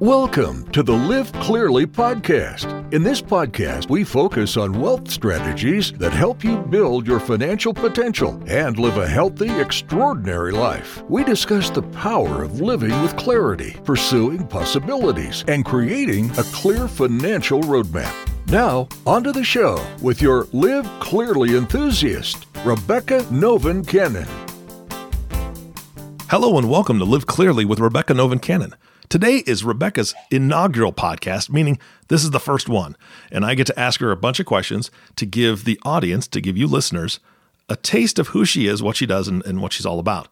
Welcome to the Live Clearly podcast. In this podcast, we focus on wealth strategies that help you build your financial potential and live a healthy, extraordinary life. We discuss the power of living with clarity, pursuing possibilities, and creating a clear financial roadmap. Now, onto the show with your Live Clearly enthusiast, Rebecca Novin Cannon. Hello and welcome to Live Clearly with Rebecca Novin Cannon. Today is Rebecca's inaugural podcast, meaning this is the first one. And I get to ask her a bunch of questions to give the audience, to give you listeners, a taste of who she is, what she does, and, and what she's all about.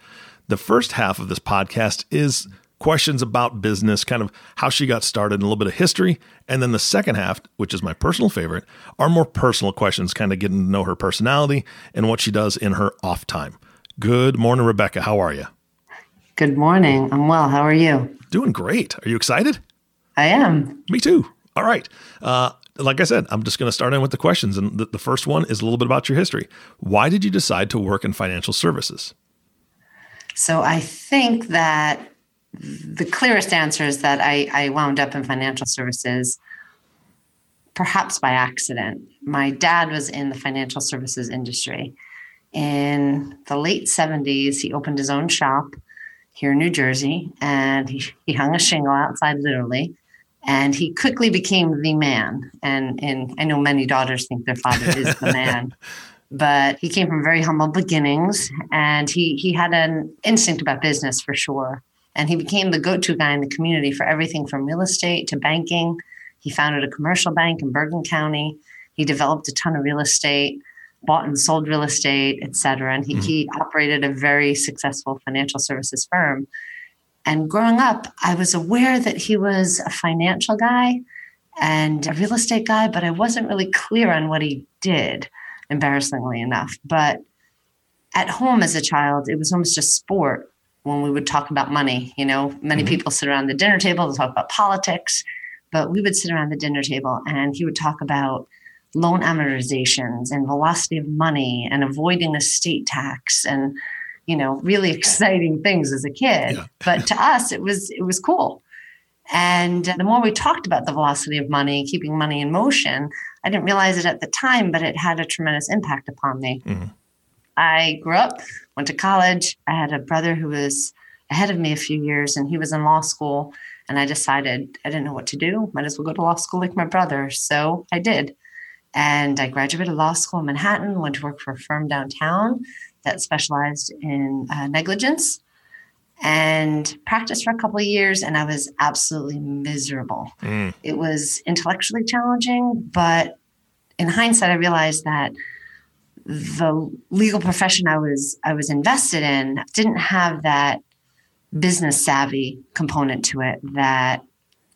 The first half of this podcast is questions about business, kind of how she got started, and a little bit of history. And then the second half, which is my personal favorite, are more personal questions, kind of getting to know her personality and what she does in her off time. Good morning, Rebecca. How are you? Good morning. I'm well. How are you? Doing great. Are you excited? I am. Me too. All right. Uh, like I said, I'm just going to start in with the questions. And the, the first one is a little bit about your history. Why did you decide to work in financial services? So I think that the clearest answer is that I, I wound up in financial services perhaps by accident. My dad was in the financial services industry. In the late 70s, he opened his own shop here in New Jersey, and he, he hung a shingle outside literally. And he quickly became the man. And, and I know many daughters think their father is the man, but he came from very humble beginnings and he, he had an instinct about business for sure. And he became the go to guy in the community for everything from real estate to banking. He founded a commercial bank in Bergen County. He developed a ton of real estate bought and sold real estate, et cetera. And he, mm-hmm. he operated a very successful financial services firm. And growing up, I was aware that he was a financial guy and a real estate guy, but I wasn't really clear on what he did, embarrassingly enough. But at home as a child, it was almost a sport when we would talk about money. You know, many mm-hmm. people sit around the dinner table to talk about politics, but we would sit around the dinner table and he would talk about loan amortizations and velocity of money and avoiding estate tax and you know really exciting things as a kid. Yeah. but to us it was it was cool. And the more we talked about the velocity of money keeping money in motion i didn't realize it at the time but it had a tremendous impact upon me. Mm-hmm. i grew up went to college. I had a brother who was ahead of me a few years and he was in law school. And i decided i didn't know what to do. Might as well go to law school like my brother. So i did and I graduated law school in Manhattan, went to work for a firm downtown that specialized in uh, negligence and practiced for a couple of years. And I was absolutely miserable. Mm. It was intellectually challenging, but in hindsight, I realized that the legal profession I was I was invested in didn't have that business savvy component to it that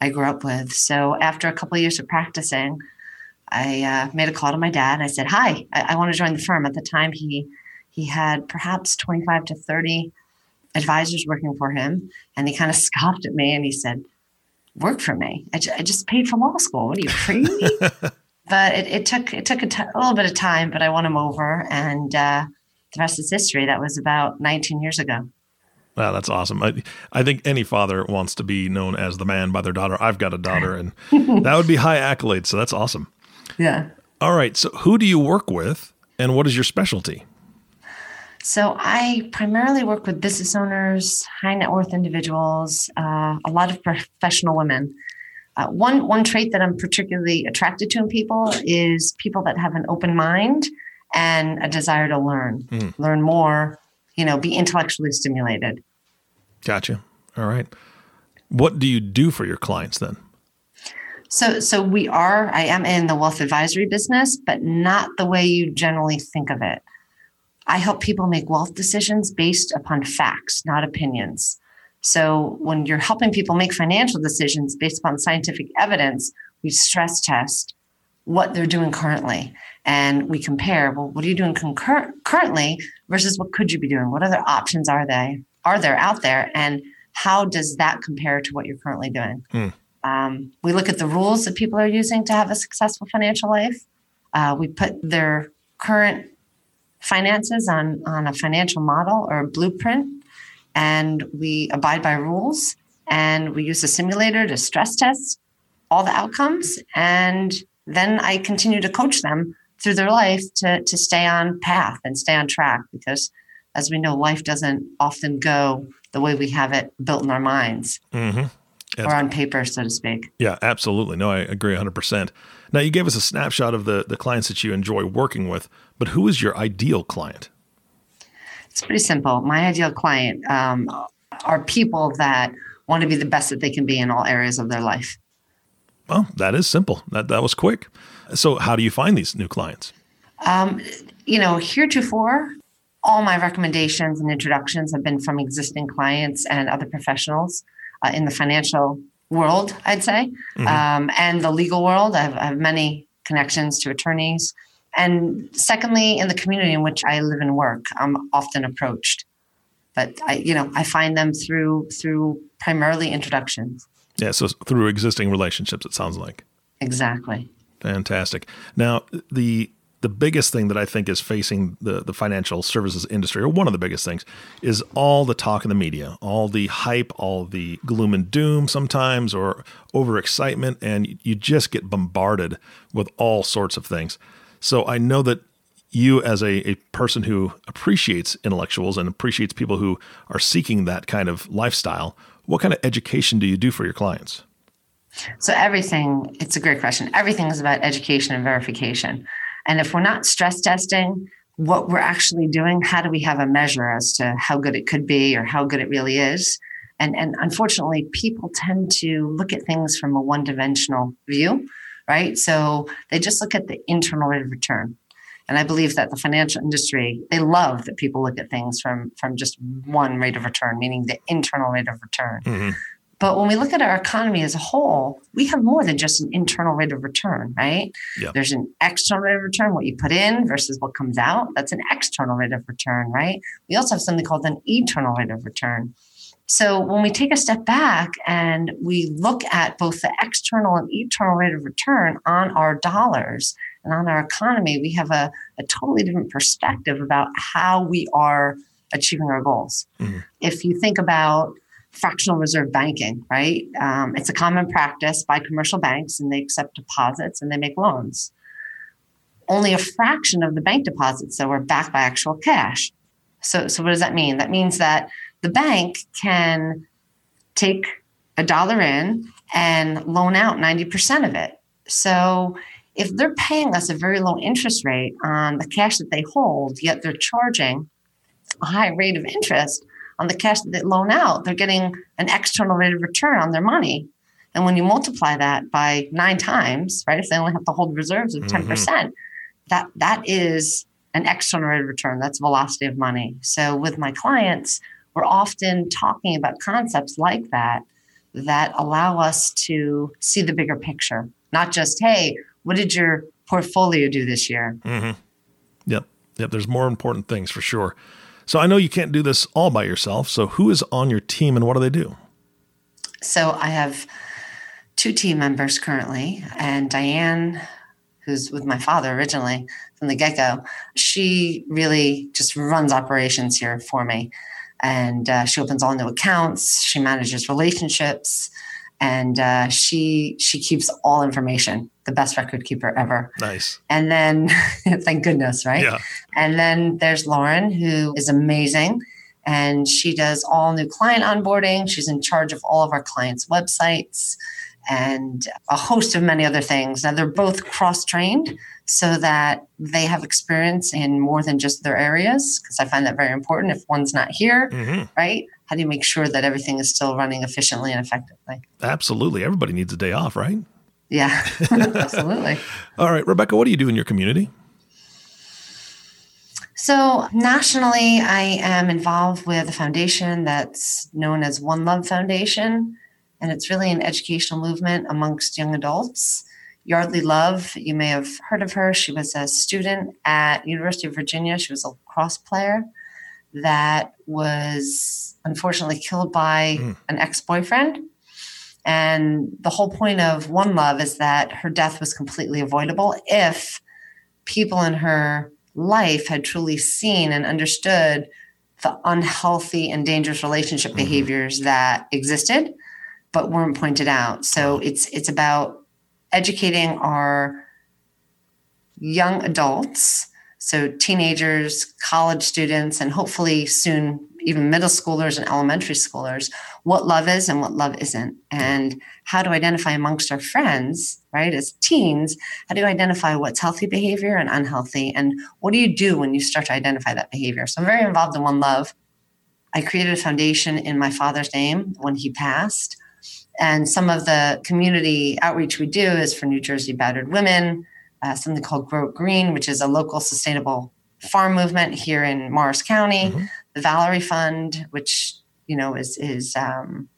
I grew up with. So after a couple of years of practicing, I uh, made a call to my dad. and I said, "Hi, I, I want to join the firm." At the time, he he had perhaps twenty five to thirty advisors working for him, and he kind of scoffed at me and he said, "Work for me? I, j- I just paid for law school. What are you crazy?" but it, it, took it took a, t- a little bit of time, but I won him over, and uh, the rest is history. That was about nineteen years ago. Wow, that's awesome. I, I think any father wants to be known as the man by their daughter. I've got a daughter, and that would be high accolades. So that's awesome. Yeah. All right. So, who do you work with and what is your specialty? So, I primarily work with business owners, high net worth individuals, uh, a lot of professional women. Uh, one, one trait that I'm particularly attracted to in people is people that have an open mind and a desire to learn, mm. learn more, you know, be intellectually stimulated. Gotcha. All right. What do you do for your clients then? So, so we are. I am in the wealth advisory business, but not the way you generally think of it. I help people make wealth decisions based upon facts, not opinions. So, when you're helping people make financial decisions based upon scientific evidence, we stress test what they're doing currently and we compare well what are you doing concur- currently versus what could you be doing what other options are they are there out there and how does that compare to what you're currently doing hmm. Um, we look at the rules that people are using to have a successful financial life. Uh, we put their current finances on, on a financial model or blueprint, and we abide by rules. and we use a simulator to stress test all the outcomes. And then I continue to coach them through their life to, to stay on path and stay on track because as we know, life doesn't often go the way we have it built in our minds mm-hmm. Or on paper, so to speak. Yeah, absolutely. No, I agree 100%. Now, you gave us a snapshot of the, the clients that you enjoy working with, but who is your ideal client? It's pretty simple. My ideal client um, are people that want to be the best that they can be in all areas of their life. Well, that is simple. That that was quick. So, how do you find these new clients? Um, you know, heretofore, all my recommendations and introductions have been from existing clients and other professionals uh, in the financial world, I'd say, mm-hmm. um, and the legal world. I have, I have, many connections to attorneys. And secondly, in the community in which I live and work, I'm often approached. But I, you know, I find them through through primarily introductions. Yeah, so through existing relationships, it sounds like. Exactly. Fantastic. Now, the the biggest thing that I think is facing the, the financial services industry, or one of the biggest things, is all the talk in the media, all the hype, all the gloom and doom sometimes, or overexcitement, and you just get bombarded with all sorts of things. So I know that you, as a, a person who appreciates intellectuals and appreciates people who are seeking that kind of lifestyle, what kind of education do you do for your clients? So, everything, it's a great question. Everything is about education and verification. And if we're not stress testing what we're actually doing, how do we have a measure as to how good it could be or how good it really is? And, and unfortunately, people tend to look at things from a one dimensional view, right? So they just look at the internal rate of return. And I believe that the financial industry, they love that people look at things from, from just one rate of return, meaning the internal rate of return. Mm-hmm. But when we look at our economy as a whole, we have more than just an internal rate of return, right? Yep. There's an external rate of return, what you put in versus what comes out. That's an external rate of return, right? We also have something called an internal rate of return. So when we take a step back and we look at both the external and internal rate of return on our dollars and on our economy, we have a, a totally different perspective about how we are achieving our goals. Mm-hmm. If you think about fractional reserve banking, right? Um, it's a common practice by commercial banks and they accept deposits and they make loans. Only a fraction of the bank deposits, though, are backed by actual cash. So, so what does that mean? That means that the bank can take a dollar in and loan out 90% of it. So if they're paying us a very low interest rate on the cash that they hold, yet they're charging a high rate of interest, on the cash that they loan out, they're getting an external rate of return on their money. And when you multiply that by nine times, right, if they only have to hold reserves of 10%, mm-hmm. that that is an external rate of return. That's velocity of money. So with my clients, we're often talking about concepts like that that allow us to see the bigger picture, not just, hey, what did your portfolio do this year? Mm-hmm. Yep. Yep. There's more important things for sure. So I know you can't do this all by yourself. So who is on your team and what do they do? So I have two team members currently, and Diane, who's with my father originally from the get go, she really just runs operations here for me. And uh, she opens all new accounts, she manages relationships, and uh, she she keeps all information the best record keeper ever. Nice. And then thank goodness right? Yeah. And then there's lauren who is amazing. And she does all new client onboarding. She's in charge of all of our clients websites and a host of many other things. Now they're both cross trained so that they have experience in more than just their areas because i find that very important if one's not here mm-hmm. right how do you make sure that everything is still running efficiently and effectively? Absolutely. Everybody needs a day off, right? Yeah, absolutely. All right, Rebecca, what do you do in your community? So, nationally, I am involved with a foundation that's known as One Love Foundation, and it's really an educational movement amongst young adults. Yeardley Love, you may have heard of her. She was a student at University of Virginia. She was a cross player that was unfortunately killed by mm. an ex-boyfriend and the whole point of one love is that her death was completely avoidable if people in her life had truly seen and understood the unhealthy and dangerous relationship mm-hmm. behaviors that existed but weren't pointed out. So it's it's about educating our young adults, so teenagers, college students, and hopefully soon even middle schoolers and elementary schoolers what love is and what love isn't. And how to identify amongst our friends right as teens how do you identify what's healthy behavior and unhealthy? And what do you do when you start to identify that behavior? So i'm very involved in one love. I created a foundation in my father's name when he passed. And some of the community outreach we do is for new jersey battered women uh, something called grow green which is a local sustainable farm movement here in morris county mm-hmm the Valerie Fund, which you know is is um,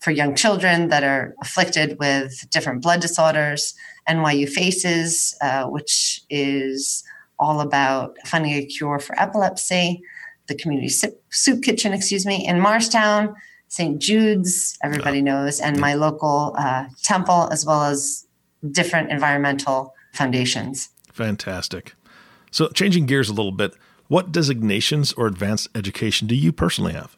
for young children that are afflicted with different blood disorders. NYU Faces, uh, which is all about finding a cure for epilepsy. The community soup kitchen, excuse me, in Morristown. St. Jude's, everybody knows, and my local uh, temple, as well as different environmental foundations. Fantastic. So, changing gears a little bit, what designations or advanced education do you personally have?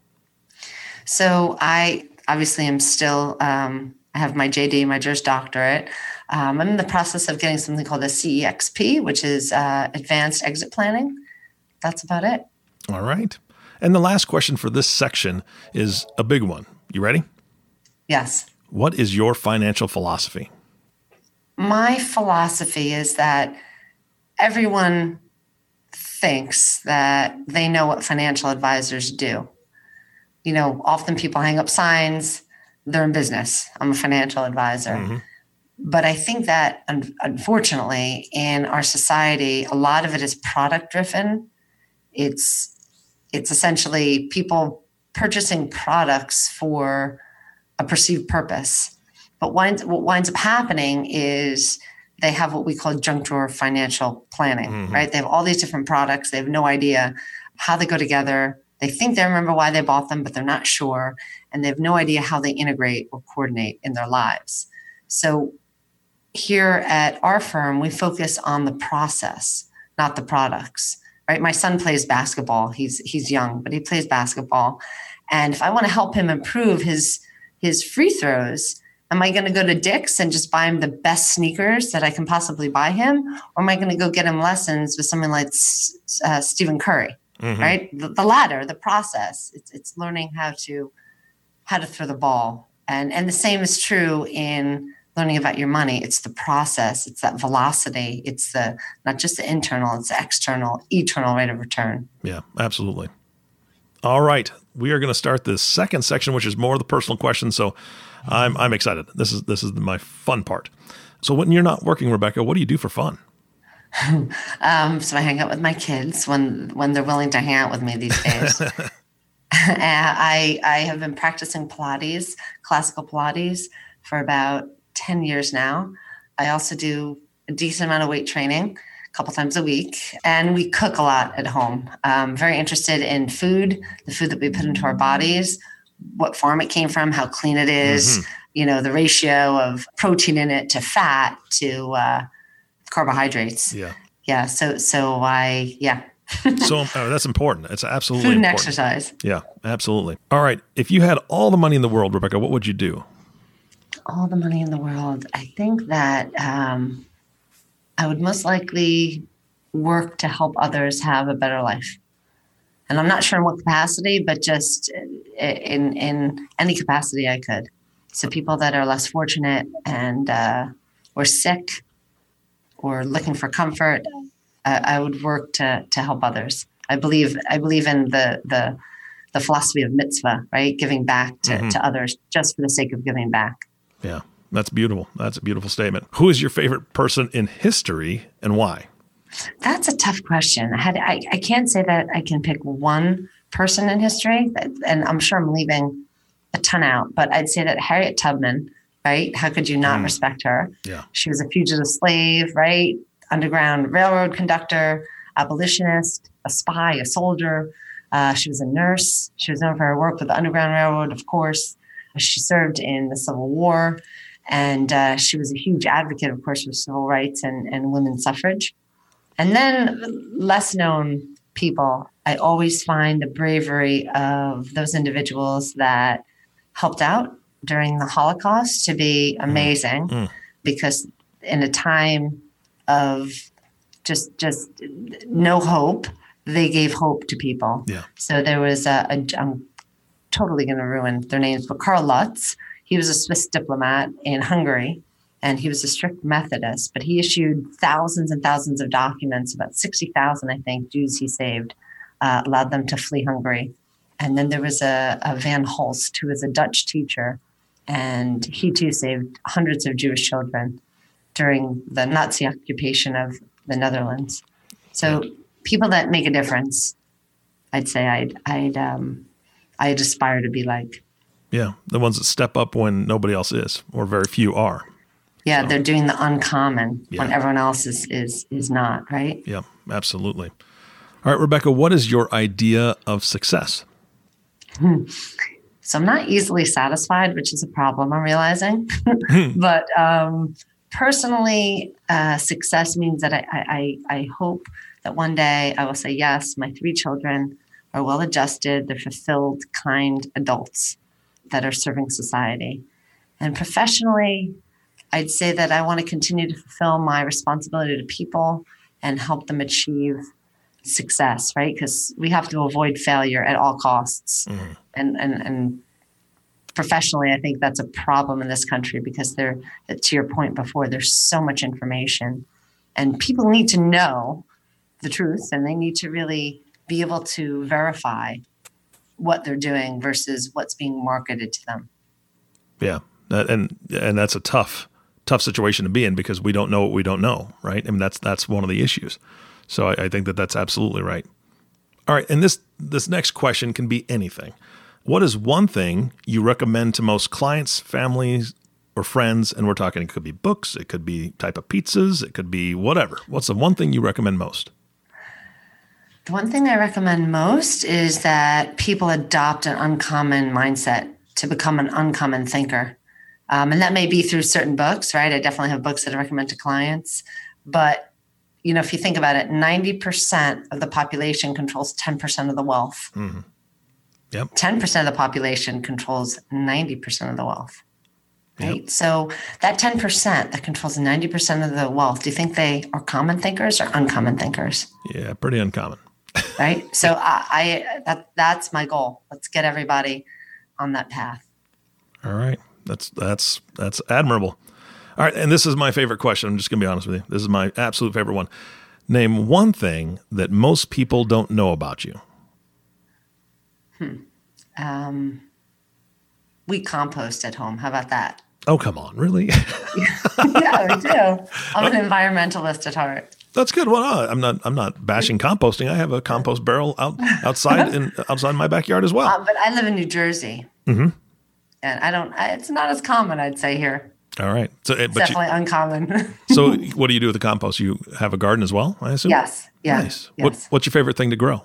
So I obviously am still, um, I have my JD, my Juris Doctorate. Um, I'm in the process of getting something called a CEXP, which is uh, Advanced Exit Planning. That's about it. All right. And the last question for this section is a big one. You ready? Yes. What is your financial philosophy? My philosophy is that everyone thinks that they know what financial advisors do. You know, often people hang up signs, they're in business. I'm a financial advisor. Mm-hmm. But I think that unfortunately in our society, a lot of it is product driven. It's it's essentially people purchasing products for a perceived purpose. But winds, what winds up happening is they have what we call junk drawer financial planning, mm-hmm. right? They have all these different products. They have no idea how they go together. They think they remember why they bought them, but they're not sure. And they have no idea how they integrate or coordinate in their lives. So here at our firm, we focus on the process, not the products. Right? My son plays basketball. He's he's young, but he plays basketball. And if I want to help him improve his his free throws, Am I going to go to Dick's and just buy him the best sneakers that I can possibly buy him? Or am I going to go get him lessons with someone like uh, Stephen Curry? Mm-hmm. Right, the, the latter, the process. It's it's learning how to how to throw the ball, and and the same is true in learning about your money. It's the process. It's that velocity. It's the not just the internal. It's the external, eternal rate of return. Yeah, absolutely. All right, we are going to start the second section, which is more of the personal questions. So I'm I'm excited. This is this is my fun part. So when you're not working, Rebecca, what do you do for fun? um, so I hang out with my kids when when they're willing to hang out with me these days. I I have been practicing Pilates, classical Pilates, for about ten years now. I also do a decent amount of weight training a couple times a week, and we cook a lot at home. Um, very interested in food, the food that we put into our bodies, what farm it came from, how clean it is, mm-hmm. you know, the ratio of protein in it to fat to uh, carbohydrates. Yeah. Yeah. So, so I, yeah. so oh, that's important. It's absolutely food and important. exercise. Yeah, absolutely. All right. If you had all the money in the world, Rebecca, what would you do? All the money in the world. I think that um, I would most likely work to help others have a better life and I'm not sure in what capacity, but just in in any capacity I could. So people that are less fortunate and uh, or sick or looking for comfort, uh, I would work to to help others. I believe I believe in the the the philosophy of mitzvah, right? Giving back to, mm-hmm. to others just for the sake of giving back. Yeah, that's beautiful. That's a beautiful statement. Who is your favorite person in history and why? That's a tough question. I had I, I can't say that I can pick one person in history, and I'm sure I'm leaving a ton out, but I'd say that Harriet Tubman, right? How could you not mm. respect her? Yeah. She was a fugitive slave, right? Underground railroad conductor, abolitionist, a spy, a soldier. Uh, she was a nurse. She was known for her work with the Underground Railroad, of course. She served in the Civil War, and uh, she was a huge advocate, of course, for civil rights and, and women's suffrage. And then less known people, I always find the bravery of those individuals that helped out during the Holocaust to be amazing Mm. because in a time of just just no hope, they gave hope to people. Yeah. So there was a, a I'm totally going to ruin their names, but Carl Lutz, he was a Swiss diplomat in Hungary, and he was a strict Methodist, but he issued thousands and thousands of documents, about sixty thousand, I think, Jews he saved, uh, allowed them to flee Hungary. And then there was a, a Van Hulst, who was a Dutch teacher, and he too saved hundreds of Jewish children during the Nazi occupation of the Netherlands. So people that make a difference, I'd say I'd I'd um, I'd aspire to be like. Yeah, the ones that step up when nobody else is, or very few are. Yeah, they're doing the uncommon when everyone else is is is not right. Yeah, absolutely. All right, Rebecca, what is your idea of success? So I'm not easily satisfied, which is a problem I'm realizing. but um, personally, uh, success means that I, I I hope that one day I will say, yes, my three children are well adjusted, they're fulfilled, kind adults that are serving society. And professionally, I'd say that I want to continue to fulfill my responsibility to people and help them achieve success, right? Because we have to avoid failure at all costs. Mm-hmm. And, and, and professionally, I think that's a problem in this country because there, to your point before, there's so much information and people need to know the truth and they need to really be able to verify what they're doing versus what's being marketed to them. Yeah, and and that's a tough tough situation to be in because we don't know what we don't know, right? I mean, that's that's one of the issues. So I, I think that that's absolutely right. All right, and this this next question can be anything. What is one thing you recommend to most clients, families, or friends? And we're talking, it could be books, it could be type of pizzas, it could be whatever. What's the one thing you recommend most? The one thing I recommend most is that people adopt an uncommon mindset to become an uncommon thinker. Um, and that may be through certain books, right? I definitely have books that I recommend to clients. But, you know, if you think about it, 90% of the population controls 10% of the wealth. Yep. 10% of the population controls 90% of the wealth. Right. So that 10% that controls 90% of the wealth, do you think they are common thinkers or uncommon thinkers? Yeah, pretty uncommon. right so I, I that that's my goal let's get everybody on that path All right. That's that's that's admirable. All right, and this is my favorite question. I'm just going to be honest with you. This is my absolute favorite one. Name one thing that most people don't know about you. um, we compost at home how about that Oh, come on, really? yeah we do i'm an environmentalist at heart That's good. Well, uh, I'm not. I'm not bashing composting. I have a compost barrel out outside in outside my backyard as well. um, but i live in new jersey Mm-hmm. And i don't I, it's not as common i'd say here All right. So, eh, it's but you, definitely uncommon so what do you do with the compost? You have a garden as well, I assume. yes yeah Nice. yes. What What's your favorite thing to grow?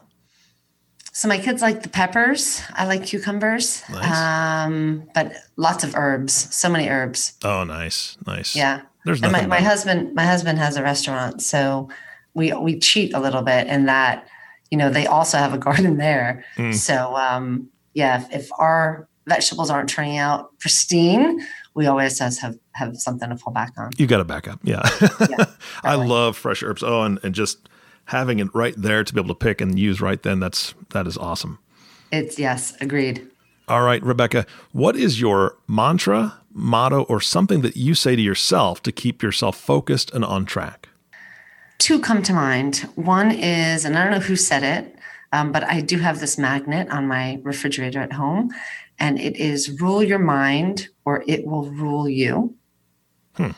So my kids like the peppers. I like cucumbers. Nice. Um, but lots of herbs. So many herbs. Oh, nice, nice. Yeah. There's and nothing. my, my husband my husband has a restaurant, so we we cheat a little bit in that, you know, they also have a garden there. Mm. So um, yeah, if, if our vegetables aren't turning out pristine, we always has have have something to fall back on. You got to back up. Yeah. Yeah, I love fresh herbs. Oh, and, and just having it right there to be able to pick and use right then. That's that is awesome. It's yes, agreed. All right, Rebecca, what is your mantra, motto, or something that you say to yourself to keep yourself focused and on track? two come to mind. One is, and I don't know who said it, um, but I do have this magnet on my refrigerator at home, and it is rule your mind or it will rule you. Hmm.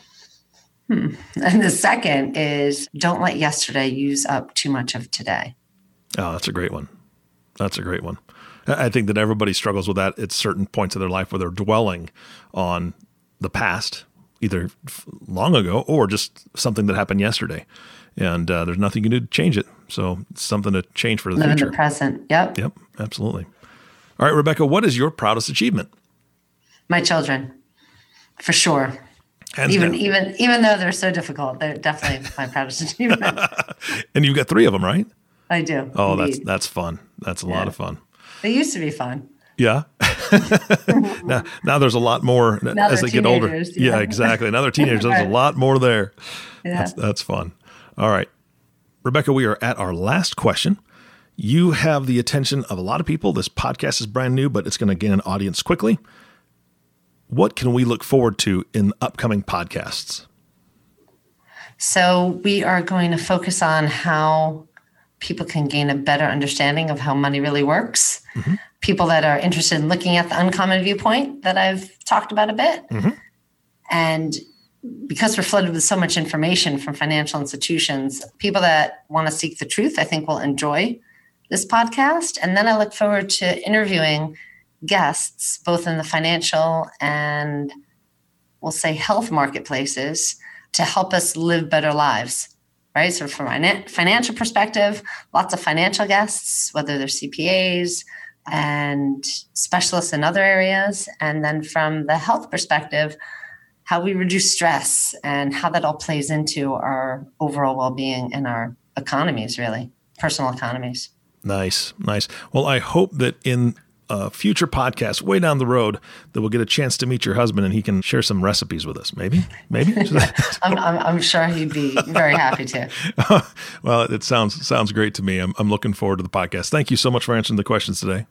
Hmm. And the second is don't let yesterday use up too much of today. Oh, that's a great one. That's a great one. I think that everybody struggles with that at certain points of their life where they're dwelling on the past, either long ago or just something that happened yesterday. And uh, there's nothing you can do to change it. So it's something to change for the Live in the present. Yep. Yep, absolutely. All right, Rebecca, what is your proudest achievement? My children, for sure. Hands even down. even even though they're so difficult, they're definitely my proudest achievement. and you've got three of them, right? I do. Oh, that's indeed. that's fun. That's a lot of fun. they used to be fun. Yeah. now, now there's a lot more Now as they're get older. Yeah, yeah. exactly. Now they're teenagers. There's a lot more there. Yeah. That's, that's fun. All right. Rebecca, we are at our last question. You have the attention of a lot of people. This podcast is brand new, but it's going to gain an audience quickly. What can we look forward to in upcoming podcasts? So, we are going to focus on how people can gain a better understanding of how money really works. Mm-hmm. People that are interested in looking at the uncommon viewpoint that I've talked about a bit. Mm-hmm. And because we're flooded with so much information from financial institutions, people that want to seek the truth, I think will enjoy this podcast. And then I look forward to interviewing guests, both in the financial and we'll say health marketplaces, to help us live better lives. Right. So, from a financial perspective, lots of financial guests, whether they're CPAs and specialists in other areas. And then from the health perspective, how we reduce stress and how that all plays into our overall well being and our economies, really, personal economies. Nice, nice. Well, I hope that in a future podcast way down the road that we'll get a chance to meet your husband and he can share some recipes with us. Maybe, maybe. I'm, I'm, I'm sure he'd be very happy to. well, it sounds sounds great to me. I'm, I'm looking forward to the podcast. Thank you so much for answering the questions today.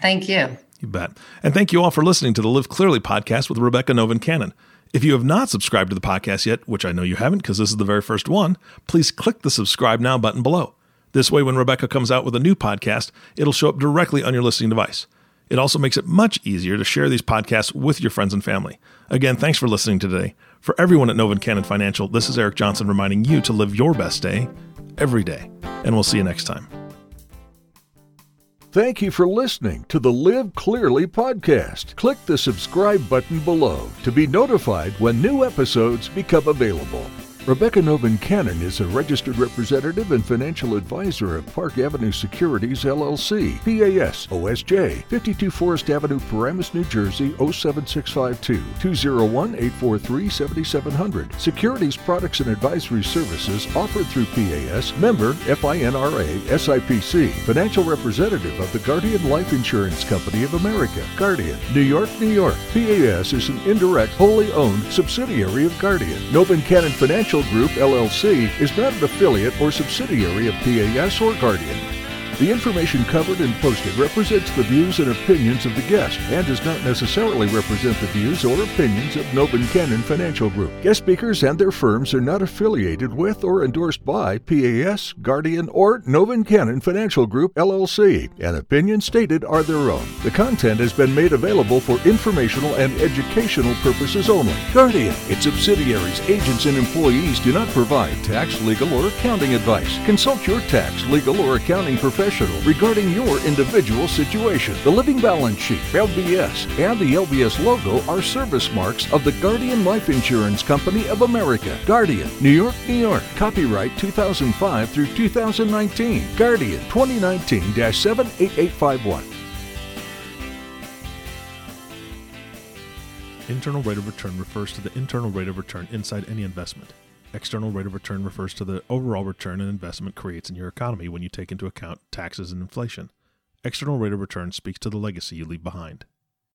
Thank you. You bet. And thank you all for listening to the Live Clearly podcast with Rebecca Novan Cannon. If you have not subscribed to the podcast yet, which I know you haven't because this is the very first one, please click the subscribe now button below. This way, when Rebecca comes out with a new podcast, it'll show up directly on your listening device. It also makes it much easier to share these podcasts with your friends and family. Again, thanks for listening today. For everyone at Novan Cannon Financial, this is Eric Johnson reminding you to live your best day every day. And we'll see you next time. Thank you for listening to the Live Clearly podcast. Click the subscribe button below to be notified when new episodes become available. Rebecca Novan Cannon is a registered representative and financial advisor of Park Avenue Securities LLC, PAS OSJ, 52 Forest Avenue, Paramus, New Jersey 07652, 201 843 7700. Securities products and advisory services offered through PAS, member FINRA SIPC, financial representative of the Guardian Life Insurance Company of America, Guardian, New York, New York. PAS is an indirect, wholly owned subsidiary of Guardian. Novan Cannon Financial Group LLC is not an affiliate or subsidiary of PAS or Guardian. The information covered and posted represents the views and opinions of the guest and does not necessarily represent the views or opinions of Novan Cannon Financial Group. Guest speakers and their firms are not affiliated with or endorsed by PAS, Guardian, or Novan Cannon Financial Group LLC, and opinions stated are their own. The content has been made available for informational and educational purposes only. Guardian, its subsidiaries, agents, and employees do not provide tax, legal, or accounting advice. Consult your tax, legal, or accounting professional regarding your individual situation. The Living Balance Sheet, LBS, and the LBS logo are service marks of the Guardian Life Insurance Company of America. Guardian, New York, New York. Copyright 2005 through 2019. Guardian 2019 78851. Internal rate of return refers to the internal rate of return inside any investment. External rate of return refers to the overall return an investment creates in your economy when you take into account taxes and inflation. External rate of return speaks to the legacy you leave behind.